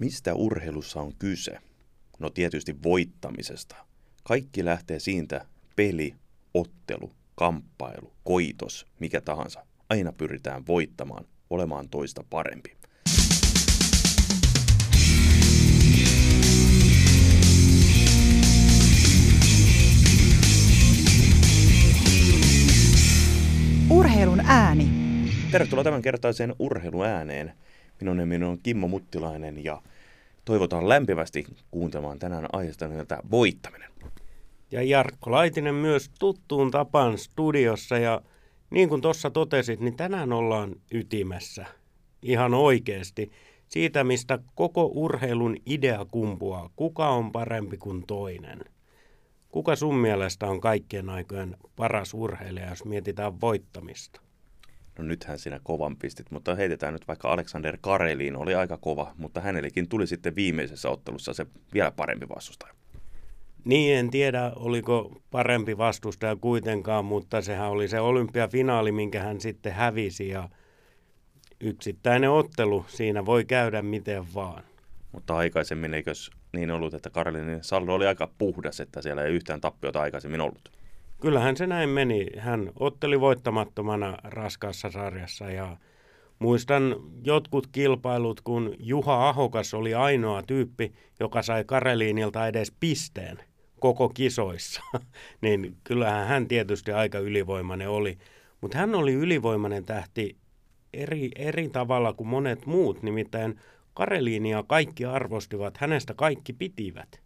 Mistä urheilussa on kyse? No tietysti voittamisesta. Kaikki lähtee siitä peli, ottelu, kamppailu, koitos, mikä tahansa. Aina pyritään voittamaan, olemaan toista parempi. Urheilun ääni. Tervetuloa tämän kertaiseen urheiluääneen. Minun nimeni on Kimmo Muttilainen ja toivotaan lämpimästi kuuntelemaan tänään aiheesta nimeltä voittaminen. Ja Jarkko Laitinen myös tuttuun tapaan studiossa ja niin kuin tuossa totesit, niin tänään ollaan ytimessä ihan oikeasti siitä, mistä koko urheilun idea kumpuaa. Kuka on parempi kuin toinen? Kuka sun mielestä on kaikkien aikojen paras urheilija, jos mietitään voittamista? No nythän sinä kovan pistit, mutta heitetään nyt vaikka Alexander Kareliin, oli aika kova, mutta hänellekin tuli sitten viimeisessä ottelussa se vielä parempi vastustaja. Niin, en tiedä oliko parempi vastustaja kuitenkaan, mutta sehän oli se olympiafinaali, minkä hän sitten hävisi ja yksittäinen ottelu, siinä voi käydä miten vaan. Mutta aikaisemmin eikös niin ollut, että Karelinin saldo oli aika puhdas, että siellä ei yhtään tappiota aikaisemmin ollut. Kyllähän se näin meni. Hän otteli voittamattomana raskaassa sarjassa ja muistan jotkut kilpailut, kun Juha Ahokas oli ainoa tyyppi, joka sai Kareliinilta edes pisteen koko kisoissa. niin kyllähän hän tietysti aika ylivoimainen oli. Mutta hän oli ylivoimainen tähti eri, eri tavalla kuin monet muut, nimittäin Kareliinia kaikki arvostivat, hänestä kaikki pitivät.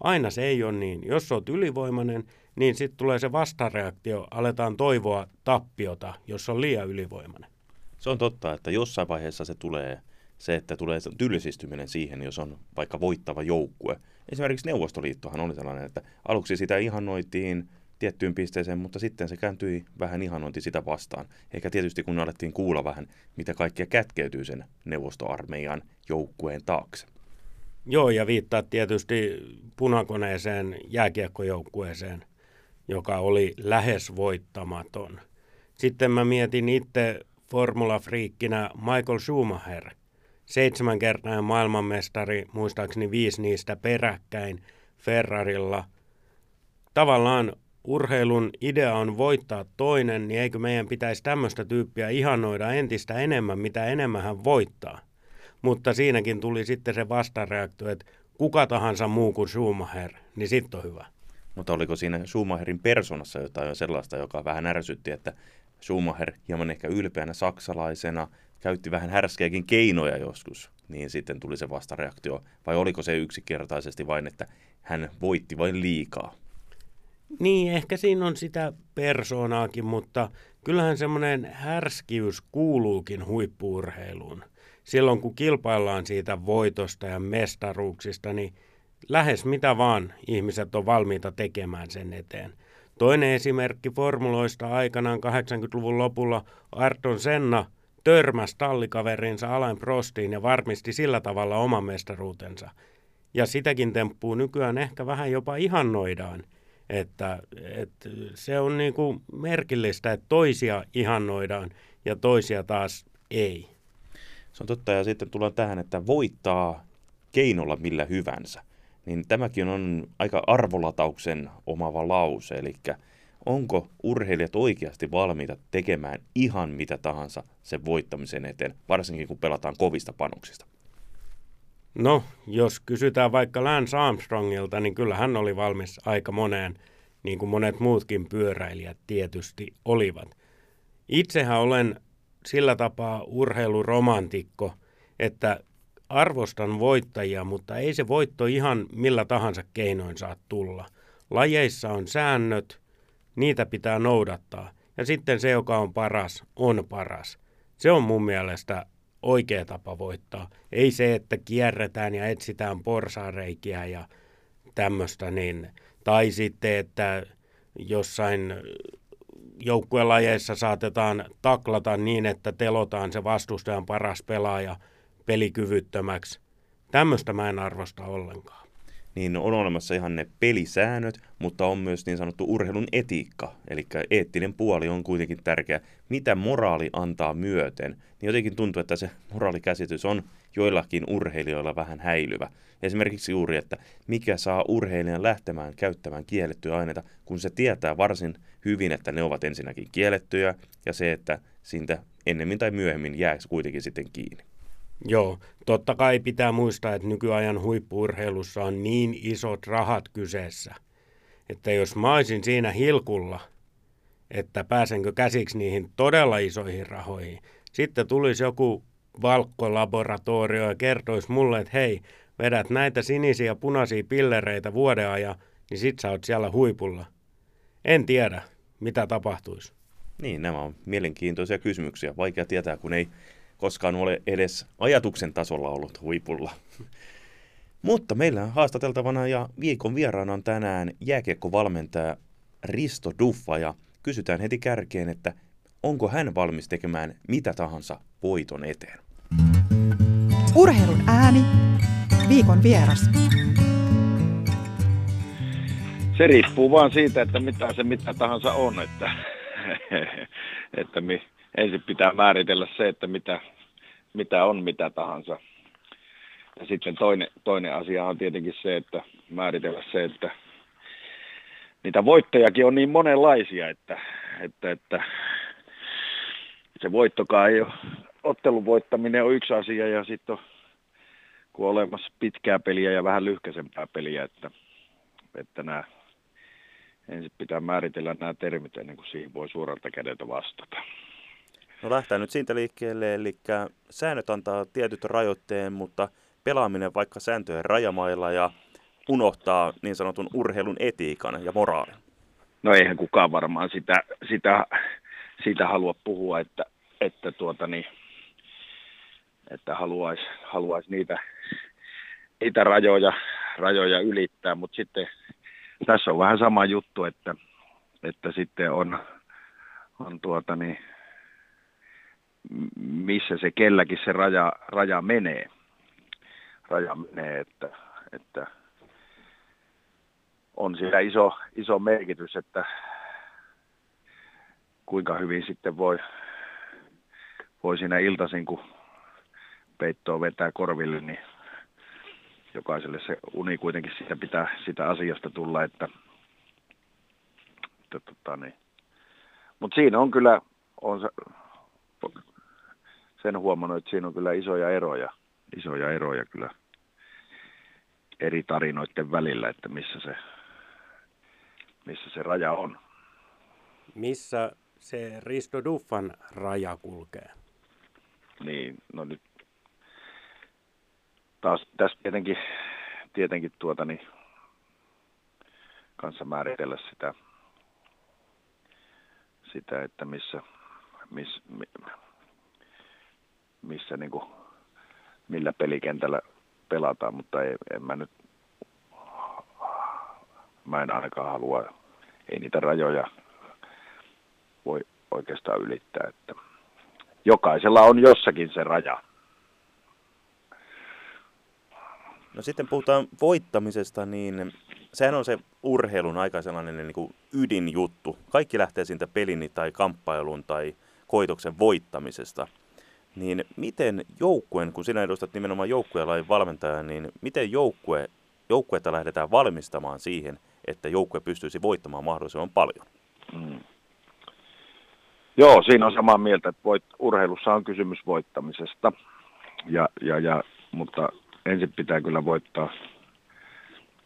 Aina se ei ole niin. Jos olet ylivoimainen, niin sitten tulee se vastareaktio, aletaan toivoa tappiota, jos on liian ylivoimainen. Se on totta, että jossain vaiheessa se tulee se, että tulee tylsistyminen siihen, jos on vaikka voittava joukkue. Esimerkiksi Neuvostoliittohan oli sellainen, että aluksi sitä ihannoitiin tiettyyn pisteeseen, mutta sitten se kääntyi vähän ihanointi sitä vastaan. Eikä tietysti kun alettiin kuulla vähän, mitä kaikkea kätkeytyy sen neuvostoarmeijan joukkueen taakse. Joo, ja viittaa tietysti punakoneeseen jääkiekkojoukkueeseen, joka oli lähes voittamaton. Sitten mä mietin itse formulafriikkinä Michael Schumacher, seitsemänkertainen maailmanmestari, muistaakseni viisi niistä peräkkäin Ferrarilla. Tavallaan urheilun idea on voittaa toinen, niin eikö meidän pitäisi tämmöistä tyyppiä ihannoida entistä enemmän, mitä enemmän hän voittaa. Mutta siinäkin tuli sitten se vastareaktio, että kuka tahansa muu kuin Schumacher, niin sitten on hyvä. Mutta oliko siinä Schumacherin persoonassa jotain sellaista, joka vähän ärsytti, että Schumacher hieman ehkä ylpeänä saksalaisena käytti vähän härskeäkin keinoja joskus, niin sitten tuli se vastareaktio. Vai oliko se yksinkertaisesti vain, että hän voitti vain liikaa? Niin, ehkä siinä on sitä persoonaakin, mutta kyllähän semmoinen härskiys kuuluukin huippuurheiluun. Silloin kun kilpaillaan siitä voitosta ja mestaruuksista, niin lähes mitä vaan ihmiset on valmiita tekemään sen eteen. Toinen esimerkki formuloista aikanaan 80-luvun lopulla Arton Senna törmäsi tallikaverinsa Alain Prostiin ja varmisti sillä tavalla oman mestaruutensa. Ja sitäkin temppuu nykyään ehkä vähän jopa ihannoidaan – että, että se on niin kuin merkillistä, että toisia ihannoidaan ja toisia taas ei. Se on totta ja sitten tullaan tähän, että voittaa keinolla millä hyvänsä. Niin tämäkin on aika arvolatauksen omava lause, eli onko urheilijat oikeasti valmiita tekemään ihan mitä tahansa sen voittamisen eteen, varsinkin kun pelataan kovista panoksista? No, jos kysytään vaikka Lance Armstrongilta, niin kyllä hän oli valmis aika moneen, niin kuin monet muutkin pyöräilijät tietysti olivat. Itsehän olen sillä tapaa urheiluromantikko, että arvostan voittajia, mutta ei se voitto ihan millä tahansa keinoin saa tulla. Lajeissa on säännöt, niitä pitää noudattaa. Ja sitten se, joka on paras, on paras. Se on mun mielestä oikea tapa voittaa. Ei se, että kierretään ja etsitään porsaareikiä ja tämmöistä, niin, tai sitten, että jossain joukkuelajeissa saatetaan taklata niin, että telotaan se vastustajan paras pelaaja pelikyvyttömäksi. Tämmöistä mä en arvosta ollenkaan. Niin on olemassa ihan ne pelisäännöt, mutta on myös niin sanottu urheilun etiikka. Eli eettinen puoli on kuitenkin tärkeä. Mitä moraali antaa myöten, niin jotenkin tuntuu, että se moraalikäsitys on joillakin urheilijoilla vähän häilyvä. Esimerkiksi juuri, että mikä saa urheilijan lähtemään käyttämään kiellettyjä aineita, kun se tietää varsin hyvin, että ne ovat ensinnäkin kiellettyjä, ja se, että siitä ennemmin tai myöhemmin jääkö kuitenkin sitten kiinni. Joo, totta kai pitää muistaa, että nykyajan huippuurheilussa on niin isot rahat kyseessä, että jos mä olisin siinä hilkulla, että pääsenkö käsiksi niihin todella isoihin rahoihin, sitten tulisi joku valkkolaboratorio ja kertoisi mulle, että hei, vedät näitä sinisiä punaisia pillereitä vuoden ajan, niin sit sä oot siellä huipulla. En tiedä, mitä tapahtuisi. Niin, nämä on mielenkiintoisia kysymyksiä. Vaikea tietää, kun ei koskaan ole edes ajatuksen tasolla ollut huipulla. Mutta meillä on haastateltavana ja viikon vieraana on tänään jääkiekkovalmentaja Risto Duffa ja kysytään heti kärkeen, että onko hän valmis tekemään mitä tahansa voiton eteen. Urheilun ääni, viikon vieras. Se riippuu vaan siitä, että mitä se mitä tahansa on, että, että mi, ensin pitää määritellä se, että mitä, mitä on mitä tahansa. Ja sitten toinen, toinen asia on tietenkin se, että määritellä se, että niitä voittajakin on niin monenlaisia, että, että, että se voittokaan ei ole, ottelun voittaminen on yksi asia ja sitten on, kun on olemassa pitkää peliä ja vähän lyhkäisempää peliä, että, että nämä ensin pitää määritellä nämä termit ennen kuin siihen voi suoralta kädeltä vastata. No lähtee nyt siitä liikkeelle, eli säännöt antaa tietyt rajoitteen, mutta pelaaminen vaikka sääntöjen rajamailla ja unohtaa niin sanotun urheilun etiikan ja moraalin. No eihän kukaan varmaan sitä, sitä, sitä halua puhua, että, että, tuota niin, että haluaisi haluais niitä, niitä rajoja, rajoja ylittää, mutta sitten tässä on vähän sama juttu, että, että sitten on, on tuota niin, missä se kelläkin se raja, raja menee. Raja menee, että, että on siellä iso, iso merkitys, että kuinka hyvin sitten voi, voi siinä iltaisin, kun peittoa vetää korville, niin jokaiselle se uni kuitenkin siitä pitää sitä asiasta tulla, että, että tota, niin. mutta siinä on kyllä, on se, sen huomannut, että siinä on kyllä isoja eroja, isoja eroja kyllä eri tarinoiden välillä, että missä se, missä se raja on. Missä se Risto Duffan raja kulkee? Niin, no nyt taas tässä tietenkin, tietenkin tuota niin, kanssa määritellä sitä, sitä että missä, miss, missä niin kuin, millä pelikentällä pelataan, mutta ei, en mä nyt, mä en ainakaan halua, ei niitä rajoja voi oikeastaan ylittää, että jokaisella on jossakin se raja. No sitten puhutaan voittamisesta, niin sehän on se urheilun aika sellainen niin kuin ydinjuttu. Kaikki lähtee siitä pelin tai kamppailun tai koitoksen voittamisesta. Niin miten joukkueen, kun sinä edustat nimenomaan joukkuelain valmentaja, niin miten joukkue, joukkuetta lähdetään valmistamaan siihen, että joukkue pystyisi voittamaan mahdollisimman paljon? Mm. Joo, siinä on samaa mieltä, että voit, urheilussa on kysymys voittamisesta, ja, ja, ja, mutta ensin pitää kyllä voittaa,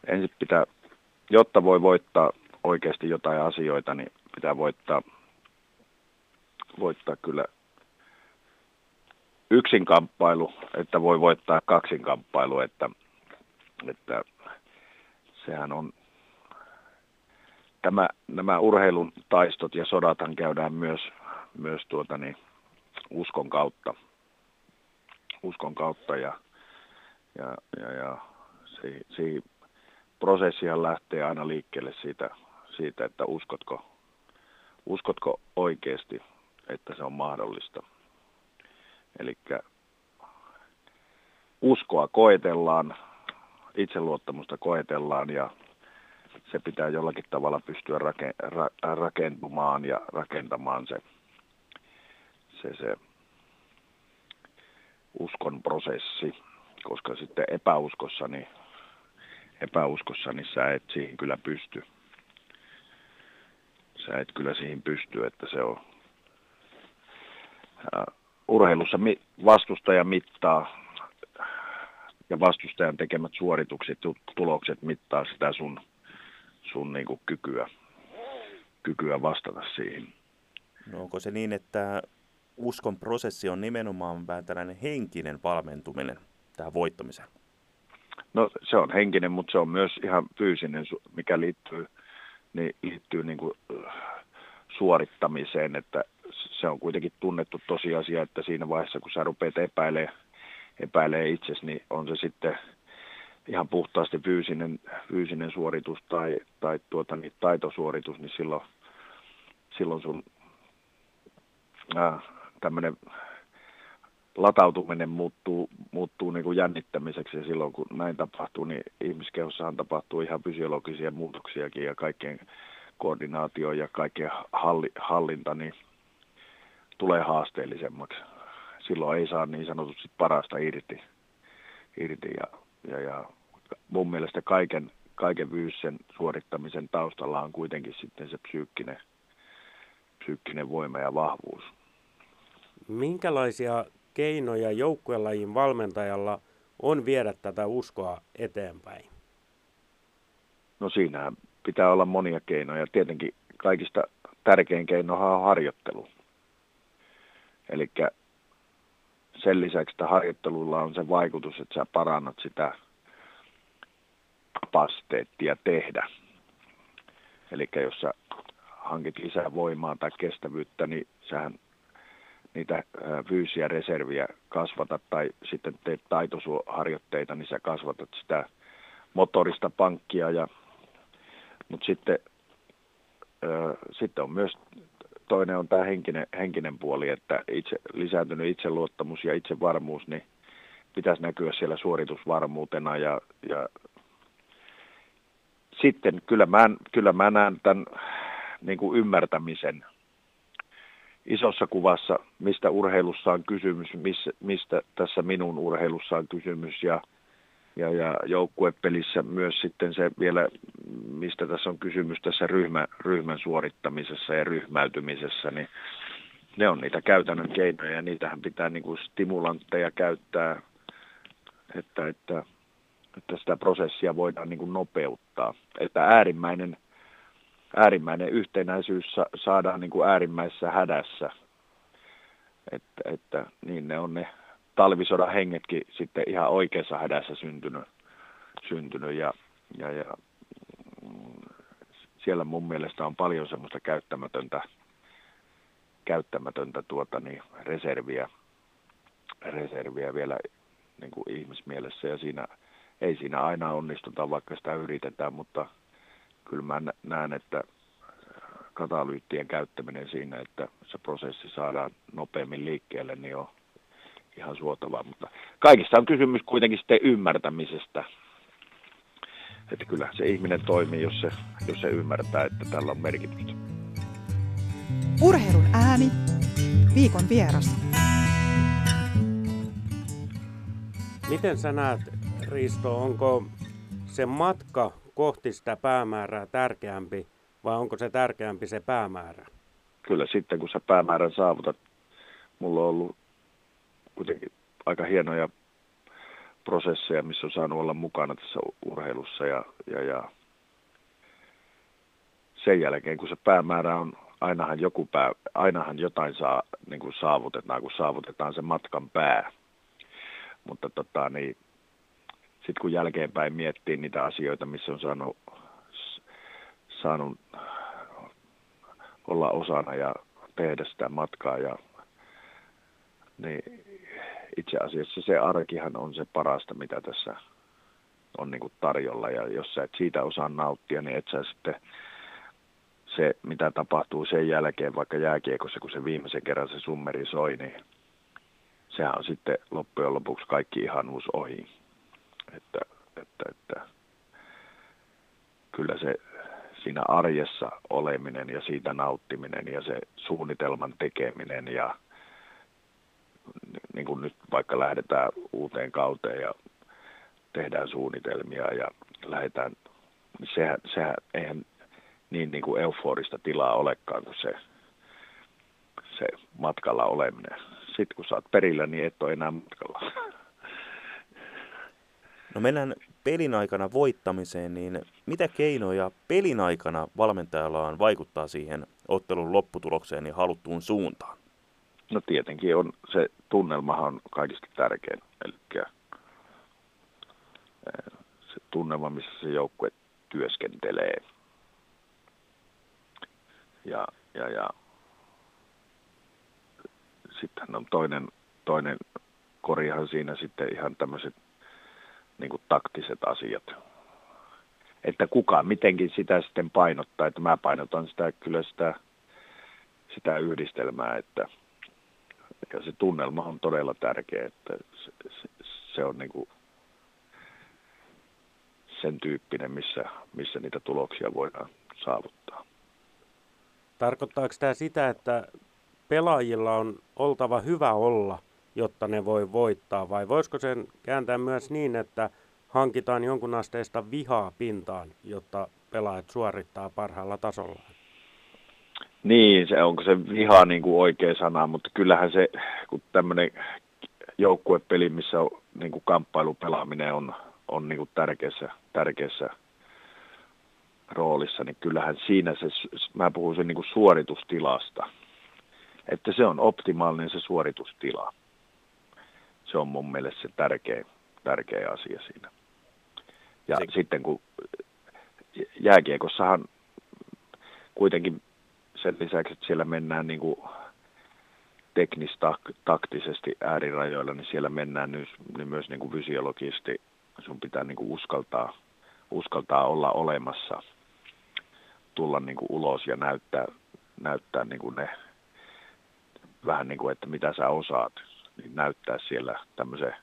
ensin pitää, jotta voi voittaa oikeasti jotain asioita, niin pitää voittaa, voittaa kyllä yksin kamppailu, että voi voittaa kaksin kamppailu, että, että sehän on tämä, nämä urheilun taistot ja sodathan käydään myös, myös tuota niin, uskon kautta. Uskon kautta ja ja, ja, ja se, se prosessihan lähtee aina liikkeelle siitä, siitä että uskotko, uskotko oikeasti, että se on mahdollista. Eli uskoa koetellaan, itseluottamusta koetellaan ja se pitää jollakin tavalla pystyä rakentumaan ja rakentamaan se, se, se uskon prosessi, koska sitten epäuskossa, niin, epäuskossa, niin sä et siihen kyllä pysty. Sä et kyllä siihen pysty, että se on urheilussa vastustaja mittaa ja vastustajan tekemät suoritukset, tulokset mittaa sitä sun, sun niin kuin kykyä, kykyä vastata siihen. No onko se niin, että uskon prosessi on nimenomaan vähän tällainen henkinen valmentuminen tähän voittamiseen? No se on henkinen, mutta se on myös ihan fyysinen, mikä liittyy, niin, liittyy niin kuin suorittamiseen, että se on kuitenkin tunnettu tosiasia, että siinä vaiheessa, kun sä rupeat epäilemään, epäilee itsesi, niin on se sitten ihan puhtaasti fyysinen, fyysinen suoritus tai, tai tuota, niin taitosuoritus, niin silloin, silloin sun tämmöinen latautuminen muuttuu, muuttuu niin kuin jännittämiseksi. Ja silloin kun näin tapahtuu, niin ihmiskehossahan tapahtuu ihan fysiologisia muutoksiakin ja kaikkien koordinaatio ja kaikkien halli, hallinta niin tulee haasteellisemmaksi. Silloin ei saa niin sanotusti parasta irti. irti ja, ja, ja mun mielestä kaiken, kaiken vyyssen suorittamisen taustalla on kuitenkin sitten se psyykkinen, psyykkinen voima ja vahvuus. Minkälaisia keinoja joukkuelajin valmentajalla on viedä tätä uskoa eteenpäin? No siinä pitää olla monia keinoja. Tietenkin kaikista tärkein keinohan on harjoittelu. Eli sen lisäksi, että harjoittelulla on se vaikutus, että sä parannat sitä kapasiteettia tehdä. Eli jos sä hankit lisää voimaa tai kestävyyttä, niin sähän niitä fyysisiä reserviä kasvatat tai sitten teet taitosuoharjoitteita, niin sä kasvatat sitä motorista pankkia. Ja, mutta sitten, ö, sitten on myös toinen on tämä henkinen, henkinen puoli, että itse, lisääntynyt itseluottamus ja itsevarmuus, niin pitäisi näkyä siellä suoritusvarmuutena ja, ja sitten kyllä mä, kyllä mä näen tämän niin kuin ymmärtämisen isossa kuvassa, mistä urheilussa on kysymys, missä, mistä tässä minun urheilussa on kysymys ja, ja, ja joukkuepelissä myös sitten se vielä, mistä tässä on kysymys tässä ryhmä, ryhmän suorittamisessa ja ryhmäytymisessä, niin ne on niitä käytännön keinoja ja niitähän pitää niin kuin stimulantteja käyttää, että, että, että sitä prosessia voidaan niin kuin nopeuttaa. Että äärimmäinen äärimmäinen yhtenäisyys saadaan niin kuin äärimmäisessä hädässä. Että, että niin ne on ne talvisodan hengetkin sitten ihan oikeassa hädässä syntynyt, syntynyt ja, ja, ja mm, siellä mun mielestä on paljon semmoista käyttämätöntä, käyttämätöntä tuota, niin reserviä, reserviä vielä niin kuin ihmismielessä ja siinä, ei siinä aina onnistuta, vaikka sitä yritetään, mutta kyllä mä näen, että katalyyttien käyttäminen siinä, että se prosessi saadaan nopeammin liikkeelle, niin on ihan suotavaa. Mutta kaikista on kysymys kuitenkin sitten ymmärtämisestä. Että kyllä se ihminen toimii, jos se, jos se ymmärtää, että tällä on merkitystä. Urheilun ääni. Viikon vieras. Miten sä näet, Risto, onko se matka kohti sitä päämäärää tärkeämpi vai onko se tärkeämpi se päämäärä? Kyllä sitten kun sä päämäärän saavutat, mulla on ollut kuitenkin aika hienoja prosesseja, missä on saanut olla mukana tässä urheilussa ja, ja, ja sen jälkeen kun se päämäärä on, ainahan, joku pää, ainahan jotain saa, niin kuin saavutetaan, kun saavutetaan se matkan pää. Mutta tota, niin, sitten kun jälkeenpäin miettii niitä asioita, missä on saanut, saanut olla osana ja tehdä sitä matkaa, ja, niin itse asiassa se arkihan on se parasta, mitä tässä on niin kuin tarjolla, ja jos sä et siitä osaa nauttia, niin et sä sitten se, mitä tapahtuu sen jälkeen, vaikka jääkiekossa, kun se viimeisen kerran se summeri soi, niin sehän on sitten loppujen lopuksi kaikki ihanuus ohi. Että, että, että kyllä se siinä arjessa oleminen ja siitä nauttiminen ja se suunnitelman tekeminen ja niin kuin nyt vaikka lähdetään uuteen kauteen ja tehdään suunnitelmia ja lähdetään, niin sehän, sehän eihän niin, niin kuin euforista tilaa olekaan kuin se, se matkalla oleminen. Sitten kun saat perillä, niin et ole enää matkalla. No mennään pelin aikana voittamiseen, niin mitä keinoja pelin aikana valmentajalla on vaikuttaa siihen ottelun lopputulokseen ja haluttuun suuntaan? No tietenkin on, se tunnelmahan on kaikista tärkein, eli se tunnelma, missä se joukkue työskentelee. Ja, ja, ja sitten on toinen, toinen korihan siinä sitten ihan tämmöiset niin taktiset asiat. Että kuka mitenkin sitä sitten painottaa, että mä painotan sitä kyllä sitä, sitä yhdistelmää, että se tunnelma on todella tärkeä, että se, se, se on niin kuin sen tyyppinen, missä, missä niitä tuloksia voidaan saavuttaa. Tarkoittaako tämä sitä, että pelaajilla on oltava hyvä olla – jotta ne voi voittaa, vai voisiko sen kääntää myös niin, että hankitaan jonkun asteista vihaa pintaan, jotta pelaajat suorittaa parhaalla tasolla? Niin, se onko se viha niin kuin oikea sana, mutta kyllähän se, kun tämmöinen joukkuepeli, missä on niin kuin kamppailupelaaminen on, on niin kuin tärkeässä, tärkeässä roolissa, niin kyllähän siinä se, mä puhun sen niin kuin suoritustilasta, että se on optimaalinen se suoritustila se on mun mielestä se tärkeä, tärkeä asia siinä. Ja se... sitten kun jääkiekossahan kuitenkin sen lisäksi, että siellä mennään niin kuin teknistaktisesti äärirajoilla, niin siellä mennään myös, niin myös niin kuin fysiologisesti. Sun pitää niin kuin uskaltaa, uskaltaa olla olemassa, tulla niin kuin ulos ja näyttää, näyttää niin kuin ne vähän niin kuin, että mitä sä osaat niin näyttää siellä tämmöisen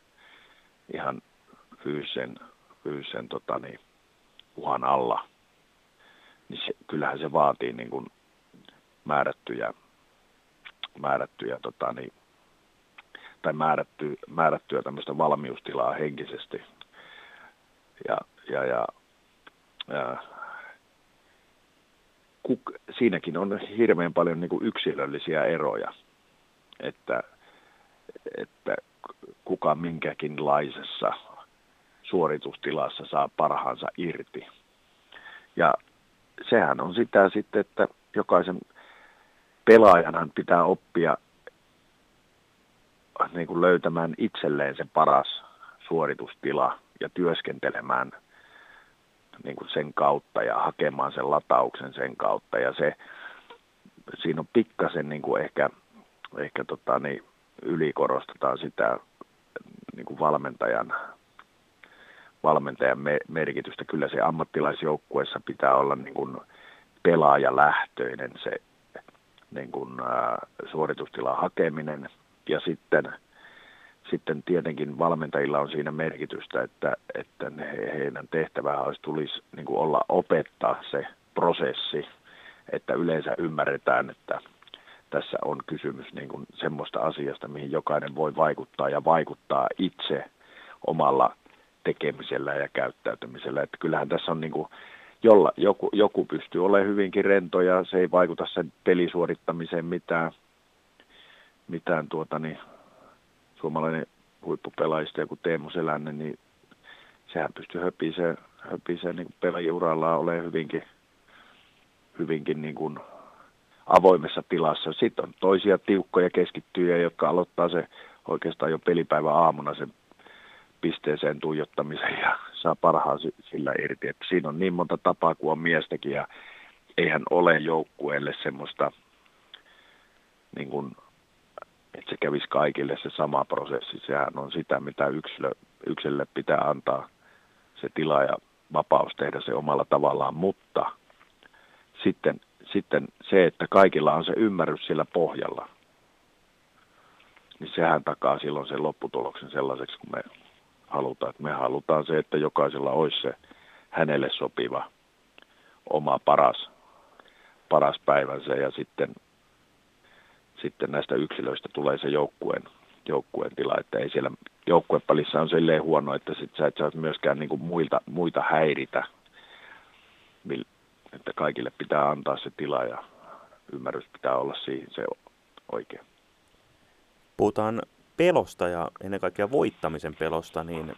ihan fyysisen, fyysisen tota niin, uhan alla, niin se, kyllähän se vaatii niin kuin määrättyjä, määrättyjä tota niin, tai määrätty, määrättyä tämmöistä valmiustilaa henkisesti. Ja, ja, ja, ja kuk, siinäkin on hirveän paljon niin kuin yksilöllisiä eroja, että että kuka minkäkinlaisessa suoritustilassa saa parhaansa irti. Ja sehän on sitä sitten, että jokaisen pelaajan pitää oppia niin kuin löytämään itselleen se paras suoritustila ja työskentelemään niin kuin sen kautta ja hakemaan sen latauksen sen kautta. Ja se, siinä on pikkasen niin kuin ehkä, ehkä tota niin, ylikorostetaan sitä niin kuin valmentajan, valmentajan merkitystä. Kyllä se ammattilaisjoukkueessa pitää olla niin kuin pelaajalähtöinen se niin kuin, ä, suoritustilan hakeminen ja sitten, sitten tietenkin valmentajilla on siinä merkitystä, että, että ne, heidän tehtävää olisi tulisi niin kuin olla opettaa se prosessi, että yleensä ymmärretään, että tässä on kysymys niin kuin semmoista asiasta, mihin jokainen voi vaikuttaa ja vaikuttaa itse omalla tekemisellä ja käyttäytymisellä. Että kyllähän tässä on niin kuin, jolla, joku, joku pystyy olemaan hyvinkin rento ja se ei vaikuta sen pelisuorittamiseen mitään, mitään tuota, niin, suomalainen huippupelaajista, joku Teemu Selänne, niin sehän pystyy höpiseen, höpiseen niin pelaajurallaan olemaan hyvinkin, hyvinkin niin kuin avoimessa tilassa. Sitten on toisia tiukkoja keskittyjä, jotka aloittaa se oikeastaan jo pelipäivän aamuna sen pisteeseen tuijottamisen ja saa parhaan sillä irti. Että siinä on niin monta tapaa kuin on miestäkin ja eihän ole joukkueelle semmoista, niin kuin, että se kävisi kaikille se sama prosessi. Sehän on sitä, mitä yksilö, yksilölle pitää antaa se tila ja vapaus tehdä se omalla tavallaan, mutta sitten sitten se, että kaikilla on se ymmärrys sillä pohjalla, niin sehän takaa silloin sen lopputuloksen sellaiseksi, kun me halutaan. Että me halutaan se, että jokaisella olisi se hänelle sopiva oma paras, paras päivänsä ja sitten, sitten näistä yksilöistä tulee se joukkueen, joukkueen tila, että ei siellä joukkuepalissa on silleen huono, että sit sä et saa myöskään niin kuin muilta, muita häiritä, että kaikille pitää antaa se tila ja ymmärrys pitää olla siihen se oikein. Puhutaan pelosta ja ennen kaikkea voittamisen pelosta, niin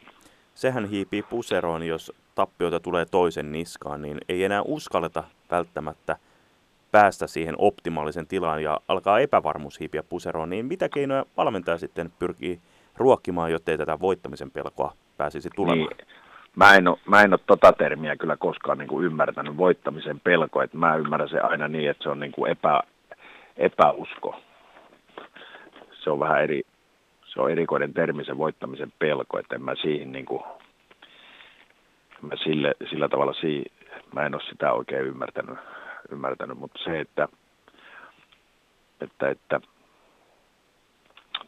sehän hiipii puseroon, jos tappioita tulee toisen niskaan, niin ei enää uskalleta välttämättä päästä siihen optimaalisen tilaan ja alkaa epävarmuus hiipiä puseroon, niin mitä keinoja valmentaja sitten pyrkii ruokkimaan, jottei tätä voittamisen pelkoa pääsisi tulemaan? Niin. Mä en, ole, mä en ole tota termiä kyllä koskaan niin kuin ymmärtänyt, voittamisen pelko, että mä ymmärrän se aina niin, että se on niin kuin epä, epäusko. Se on vähän eri, se on erikoinen termi se voittamisen pelko, että en mä siihen niin kuin, mä sille, sillä tavalla siihen, mä en ole sitä oikein ymmärtänyt, ymmärtänyt mutta se, että, että, että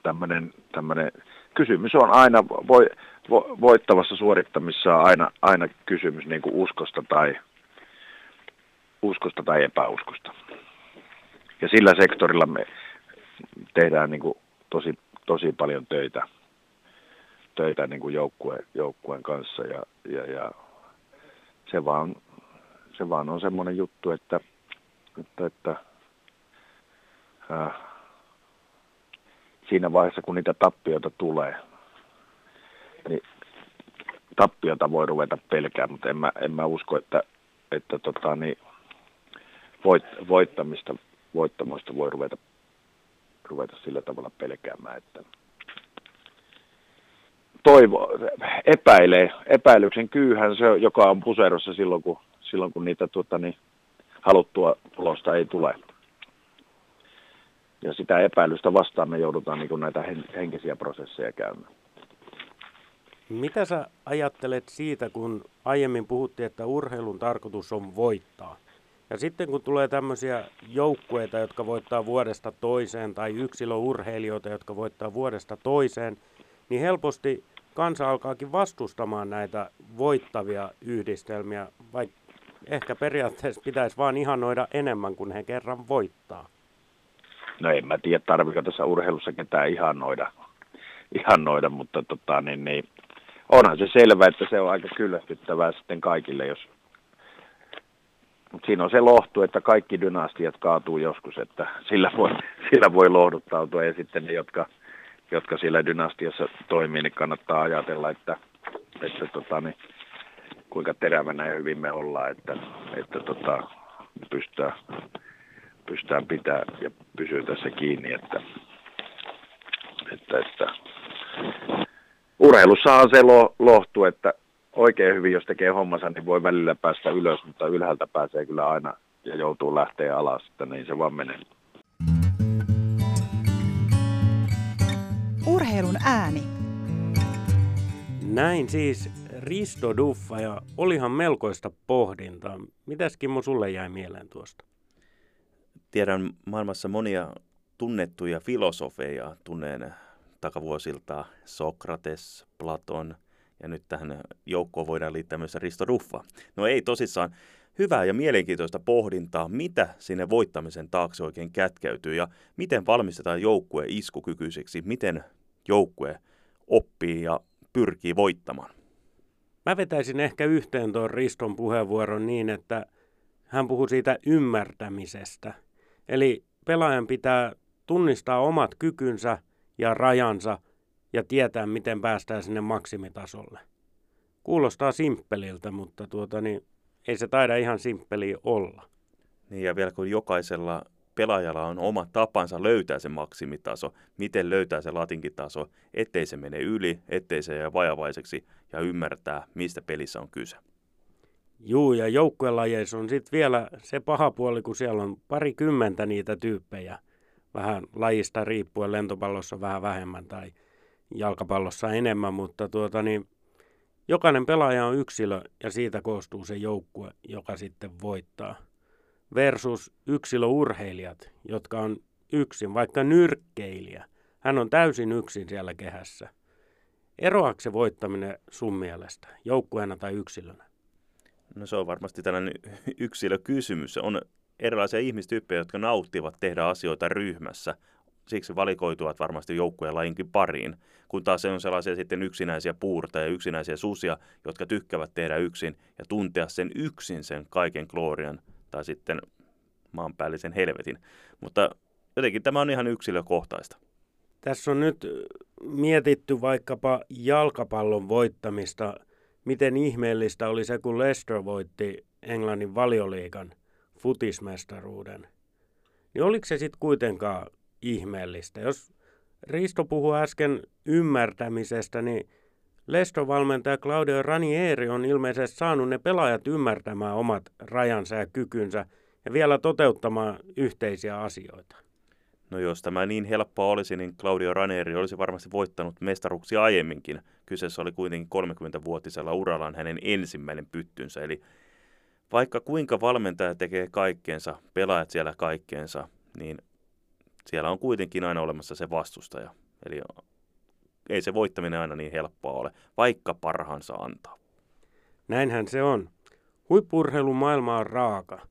tämmöinen, tämmöinen kysymys on aina, voi, vo, voittavassa suorittamissa on aina, aina kysymys niin kuin uskosta tai, uskosta tai epäuskosta. Ja sillä sektorilla me tehdään niin kuin tosi, tosi paljon töitä, töitä niin kuin joukkue, joukkueen kanssa ja, ja, ja se, vaan, se vaan on semmoinen juttu, että, että, että äh, siinä vaiheessa, kun niitä tappioita tulee, niin tappiota voi ruveta pelkää, mutta en mä, en mä usko, että, että tota, niin, voit, voittamista, voittamoista voi ruveta, ruveta sillä tavalla pelkäämään, että toivo, epäilee, epäilyksen kyyhän se, joka on puserossa silloin, kun, silloin, kun niitä tuota, niin, haluttua tulosta ei tule. Ja sitä epäilystä vastaan me joudutaan niin näitä henkisiä prosesseja käymään. Mitä sä ajattelet siitä, kun aiemmin puhuttiin, että urheilun tarkoitus on voittaa? Ja sitten kun tulee tämmöisiä joukkueita, jotka voittaa vuodesta toiseen, tai yksilöurheilijoita, jotka voittaa vuodesta toiseen, niin helposti kansa alkaakin vastustamaan näitä voittavia yhdistelmiä, vaikka ehkä periaatteessa pitäisi vaan ihanoida enemmän kuin he kerran voittaa. No en mä tiedä, tarviko tässä urheilussa ketään ihannoida, ihannoida mutta tota, niin, niin, onhan se selvä, että se on aika kyllästyttävää sitten kaikille, jos mutta siinä on se lohtu, että kaikki dynastiat kaatuu joskus, että sillä voi, sillä voi lohduttautua. Ja sitten ne, jotka, jotka siellä dynastiassa toimii, niin kannattaa ajatella, että, että tota, niin, kuinka terävänä ja hyvin me ollaan, että, että tota, pystytään, pystytään pitää ja pysyä tässä kiinni, että, että, että. Urheilussa on se lohtu, että oikein hyvin, jos tekee hommansa, niin voi välillä päästä ylös, mutta ylhäältä pääsee kyllä aina ja joutuu lähteä alas, että niin se vaan menee. Urheilun ääni. Näin siis Risto Duffa ja olihan melkoista pohdintaa. Mitäs Kimmo sulle jäi mieleen tuosta? Tiedän maailmassa monia tunnettuja filosofeja, tunneen takavuosilta Sokrates, Platon ja nyt tähän joukkoon voidaan liittää myös Risto Duffa. No ei tosissaan, hyvää ja mielenkiintoista pohdintaa, mitä sinne voittamisen taakse oikein kätkeytyy ja miten valmistetaan joukkue iskukykyiseksi, miten joukkue oppii ja pyrkii voittamaan. Mä vetäisin ehkä yhteen tuon Riston puheenvuoron niin, että hän puhuu siitä ymmärtämisestä. Eli pelaajan pitää tunnistaa omat kykynsä ja rajansa ja tietää, miten päästään sinne maksimitasolle. Kuulostaa simppeliltä, mutta tuota, niin, ei se taida ihan simppeli olla. Niin ja vielä kun jokaisella pelaajalla on oma tapansa löytää se maksimitaso, miten löytää se latinkitaso, ettei se mene yli, ettei se jää vajavaiseksi ja ymmärtää, mistä pelissä on kyse. Juu, ja joukkuelajeissa on sitten vielä se paha puoli, kun siellä on parikymmentä niitä tyyppejä. Vähän lajista riippuen, lentopallossa vähän vähemmän tai jalkapallossa enemmän, mutta tuota niin, jokainen pelaaja on yksilö ja siitä koostuu se joukkue, joka sitten voittaa versus yksilöurheilijat, jotka on yksin, vaikka nyrkkeilijä. Hän on täysin yksin siellä kehässä. Eroaako se voittaminen sun mielestä, joukkueena tai yksilönä? No se on varmasti tällainen yksilökysymys. On erilaisia ihmistyyppejä, jotka nauttivat tehdä asioita ryhmässä. Siksi valikoituvat varmasti joukkueen lajinkin pariin, kun taas se on sellaisia sitten yksinäisiä puurta ja yksinäisiä susia, jotka tykkäävät tehdä yksin ja tuntea sen yksin sen kaiken glorian tai sitten maanpäällisen helvetin. Mutta jotenkin tämä on ihan yksilökohtaista. Tässä on nyt mietitty vaikkapa jalkapallon voittamista. Miten ihmeellistä oli se, kun Leicester voitti Englannin valioliigan futismestaruuden. Niin oliko se sitten kuitenkaan ihmeellistä? Jos Risto puhui äsken ymmärtämisestä, niin Leicester-valmentaja Claudio Ranieri on ilmeisesti saanut ne pelaajat ymmärtämään omat rajansa ja kykynsä ja vielä toteuttamaan yhteisiä asioita. No jos tämä niin helppoa olisi, niin Claudio Ranieri olisi varmasti voittanut mestaruksia aiemminkin. Kyseessä oli kuitenkin 30-vuotisella urallaan hänen ensimmäinen pyttynsä. Eli vaikka kuinka valmentaja tekee kaikkeensa, pelaajat siellä kaikkeensa, niin siellä on kuitenkin aina olemassa se vastustaja. Eli ei se voittaminen aina niin helppoa ole, vaikka parhaansa antaa. Näinhän se on. Huippurheilun maailma on raaka.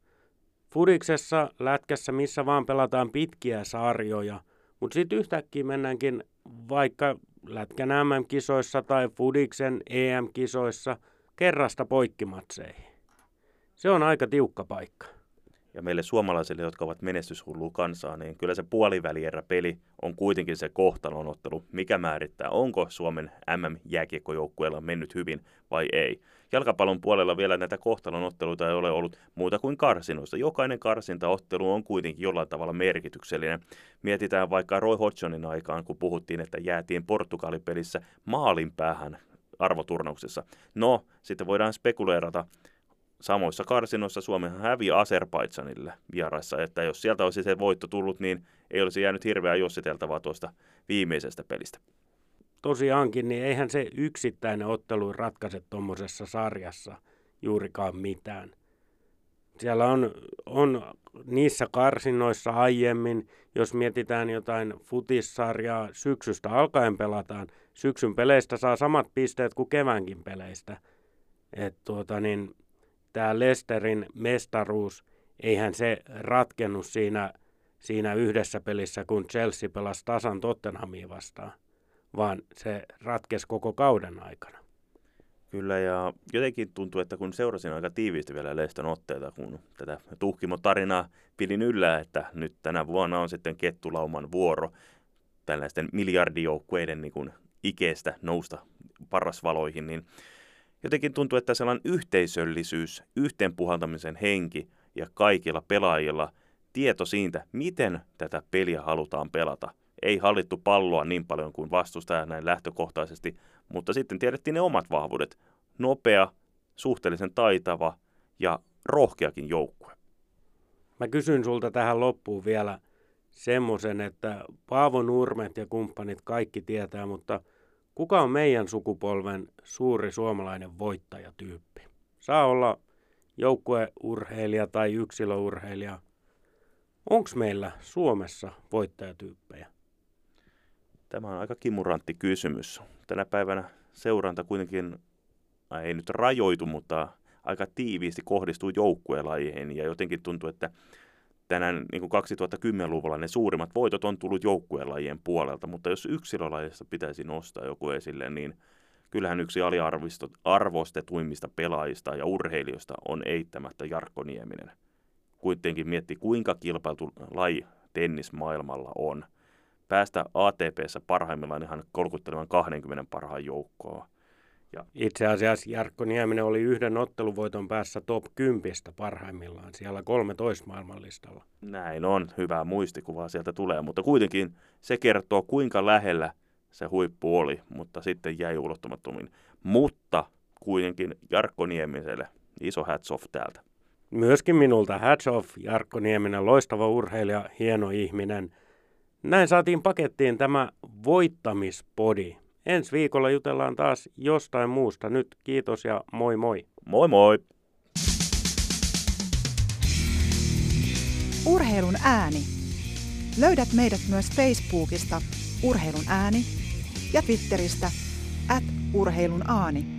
Fudiksessa, lätkässä, missä vaan pelataan pitkiä sarjoja, mutta sitten yhtäkkiä mennäänkin vaikka lätkän MM-kisoissa tai Fudiksen EM-kisoissa kerrasta poikkimatseihin. Se on aika tiukka paikka. Ja meille suomalaisille, jotka ovat menestyshullu kansaa, niin kyllä se puolivälierä peli on kuitenkin se kohtalonottelu, mikä määrittää, onko Suomen MM-jääkiekkojoukkueella mennyt hyvin vai ei. Jalkapallon puolella vielä näitä kohtalonotteluita ei ole ollut muuta kuin karsinoista. Jokainen karsintaottelu on kuitenkin jollain tavalla merkityksellinen. Mietitään vaikka Roy Hodgsonin aikaan, kun puhuttiin, että jäätiin Portugalipelissä maalin päähän arvoturnauksessa. No, sitten voidaan spekuleerata, samoissa karsinoissa Suomi hävii Azerbaidsanille vieraissa, että jos sieltä olisi se voitto tullut, niin ei olisi jäänyt hirveää jossiteltavaa tuosta viimeisestä pelistä. Tosiaankin, niin eihän se yksittäinen ottelu ratkaise tuommoisessa sarjassa juurikaan mitään. Siellä on, on niissä karsinoissa aiemmin, jos mietitään jotain futissarjaa, syksystä alkaen pelataan. Syksyn peleistä saa samat pisteet kuin keväänkin peleistä. Et tuota, niin, tämä Lesterin mestaruus, eihän se ratkennut siinä, siinä yhdessä pelissä, kun Chelsea pelasi tasan Tottenhamia vastaan, vaan se ratkesi koko kauden aikana. Kyllä, ja jotenkin tuntuu, että kun seurasin aika tiiviisti vielä Leston otteita, kun tätä tuhkimotarinaa pidin yllä, että nyt tänä vuonna on sitten Kettulauman vuoro tällaisten miljardijoukkueiden niin kuin ikeestä nousta parasvaloihin, niin jotenkin tuntuu, että sellainen yhteisöllisyys, yhteenpuhaltamisen henki ja kaikilla pelaajilla tieto siitä, miten tätä peliä halutaan pelata. Ei hallittu palloa niin paljon kuin vastustaja näin lähtökohtaisesti, mutta sitten tiedettiin ne omat vahvuudet. Nopea, suhteellisen taitava ja rohkeakin joukkue. Mä kysyn sulta tähän loppuun vielä semmoisen, että Paavo Nurmet ja kumppanit kaikki tietää, mutta – Kuka on meidän sukupolven suuri suomalainen voittajatyyppi? Saa olla joukkueurheilija tai yksilöurheilija. Onko meillä Suomessa voittajatyyppejä? Tämä on aika kimurantti kysymys. Tänä päivänä seuranta kuitenkin, ei nyt rajoitu, mutta aika tiiviisti kohdistuu joukkuelajeihin ja jotenkin tuntuu, että tänään niin 2010-luvulla ne suurimmat voitot on tullut joukkuelajien puolelta, mutta jos yksilölajista pitäisi nostaa joku esille, niin kyllähän yksi aliarvostetuimmista pelaajista ja urheilijoista on eittämättä Jarkko Nieminen. Kuitenkin mietti, kuinka kilpailtu laji tennismaailmalla on. Päästä ATPssä parhaimmillaan ihan kolkuttelevan 20 parhaan joukkoon ja itse asiassa Jarkko Nieminen oli yhden otteluvoiton päässä top 10 parhaimmillaan, siellä 13 maailmanlistalla. Näin on, hyvää muistikuvaa sieltä tulee, mutta kuitenkin se kertoo kuinka lähellä se huippu oli, mutta sitten jäi ulottumattomiin. Mutta kuitenkin Jarkko Niemiselle iso hats off täältä. Myöskin minulta hats off, Jarkko Nieminen, loistava urheilija, hieno ihminen. Näin saatiin pakettiin tämä voittamispodi. Ensi viikolla jutellaan taas jostain muusta. Nyt kiitos ja moi moi. Moi moi. Urheilun ääni. Löydät meidät myös Facebookista Urheilun ääni ja Twitteristä at urheilun aani.